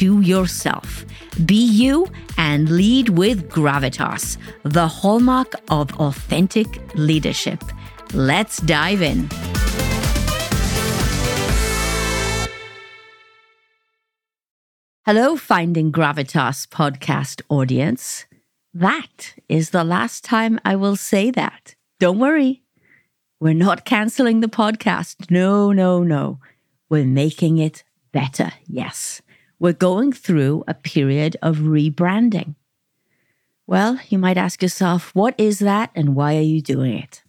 to yourself. Be you and lead with gravitas, the hallmark of authentic leadership. Let's dive in. Hello, Finding Gravitas podcast audience. That is the last time I will say that. Don't worry. We're not canceling the podcast. No, no, no. We're making it better. Yes. We're going through a period of rebranding. Well, you might ask yourself, what is that and why are you doing it?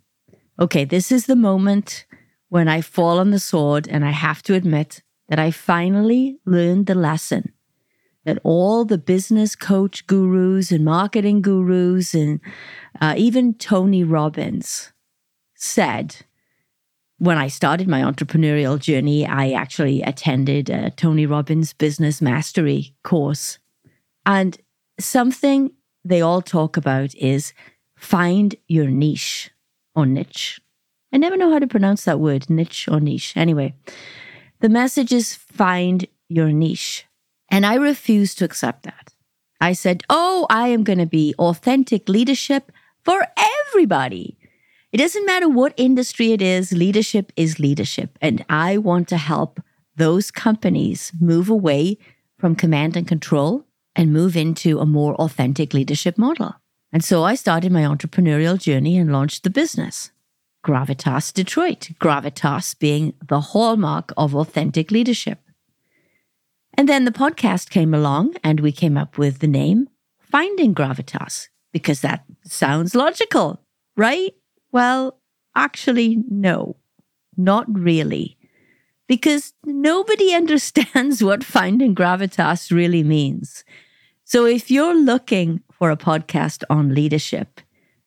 Okay, this is the moment when I fall on the sword and I have to admit that I finally learned the lesson that all the business coach gurus and marketing gurus and uh, even Tony Robbins said when I started my entrepreneurial journey, I actually attended a Tony Robbins Business Mastery course. And something they all talk about is find your niche or niche. I never know how to pronounce that word, niche or niche. Anyway, the message is find your niche. And I refused to accept that. I said, oh, I am going to be authentic leadership for everybody. It doesn't matter what industry it is, leadership is leadership. And I want to help those companies move away from command and control and move into a more authentic leadership model. And so I started my entrepreneurial journey and launched the business, Gravitas Detroit, Gravitas being the hallmark of authentic leadership. And then the podcast came along and we came up with the name Finding Gravitas because that sounds logical, right? Well, actually, no, not really. Because nobody understands what finding gravitas really means. So if you're looking for a podcast on leadership,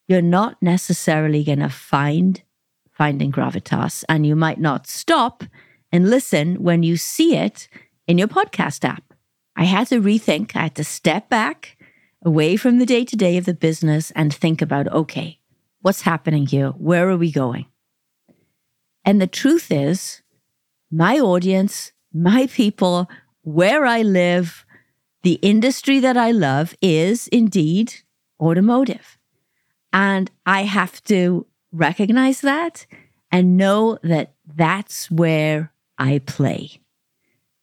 you're not necessarily going to find finding gravitas, and you might not stop and listen when you see it in your podcast app. I had to rethink, I had to step back away from the day to day of the business and think about okay, what's happening here? Where are we going? And the truth is, my audience, my people, where I live, the industry that I love is indeed automotive. And I have to recognize that and know that that's where I play.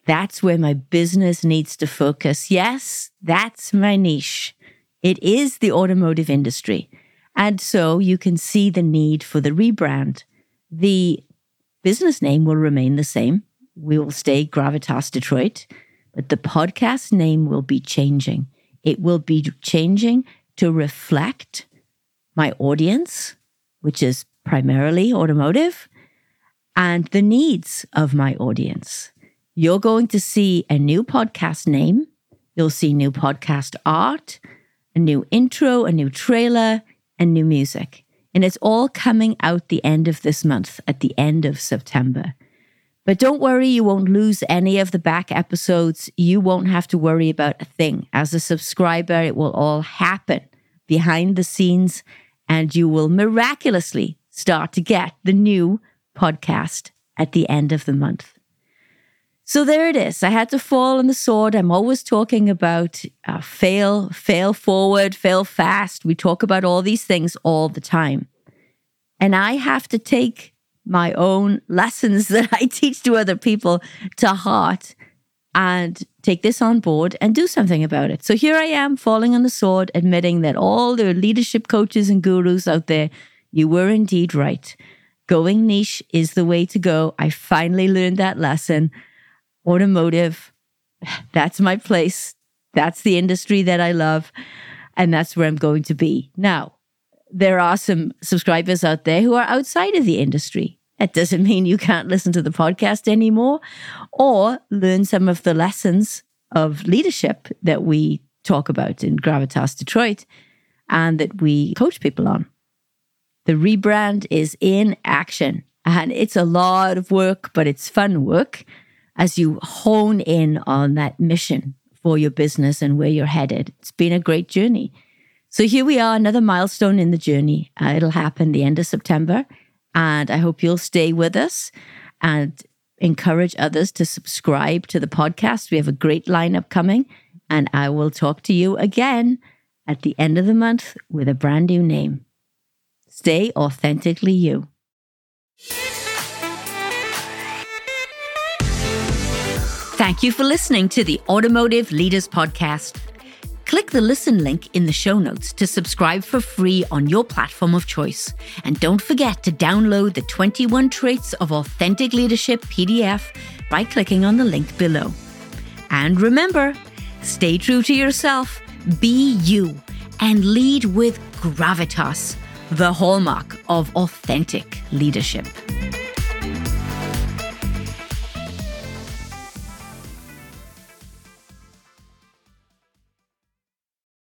That's where my business needs to focus. Yes, that's my niche. It is the automotive industry. And so you can see the need for the rebrand. The business name will remain the same. We will stay Gravitas Detroit, but the podcast name will be changing. It will be changing to reflect my audience, which is primarily automotive, and the needs of my audience. You're going to see a new podcast name. You'll see new podcast art, a new intro, a new trailer, and new music. And it's all coming out the end of this month, at the end of September. But don't worry, you won't lose any of the back episodes. You won't have to worry about a thing. As a subscriber, it will all happen behind the scenes, and you will miraculously start to get the new podcast at the end of the month. So there it is. I had to fall on the sword. I'm always talking about uh, fail, fail forward, fail fast. We talk about all these things all the time. And I have to take my own lessons that I teach to other people to heart and take this on board and do something about it. So here I am falling on the sword, admitting that all the leadership coaches and gurus out there, you were indeed right. Going niche is the way to go. I finally learned that lesson automotive. That's my place. That's the industry that I love. And that's where I'm going to be. Now, there are some subscribers out there who are outside of the industry. That doesn't mean you can't listen to the podcast anymore or learn some of the lessons of leadership that we talk about in Gravitas Detroit and that we coach people on. The rebrand is in action and it's a lot of work, but it's fun work as you hone in on that mission for your business and where you're headed. It's been a great journey. So here we are, another milestone in the journey. Uh, it'll happen the end of September. And I hope you'll stay with us and encourage others to subscribe to the podcast. We have a great lineup coming. And I will talk to you again at the end of the month with a brand new name. Stay authentically you. Thank you for listening to the Automotive Leaders Podcast. Click the listen link in the show notes to subscribe for free on your platform of choice. And don't forget to download the 21 Traits of Authentic Leadership PDF by clicking on the link below. And remember, stay true to yourself, be you, and lead with gravitas, the hallmark of authentic leadership.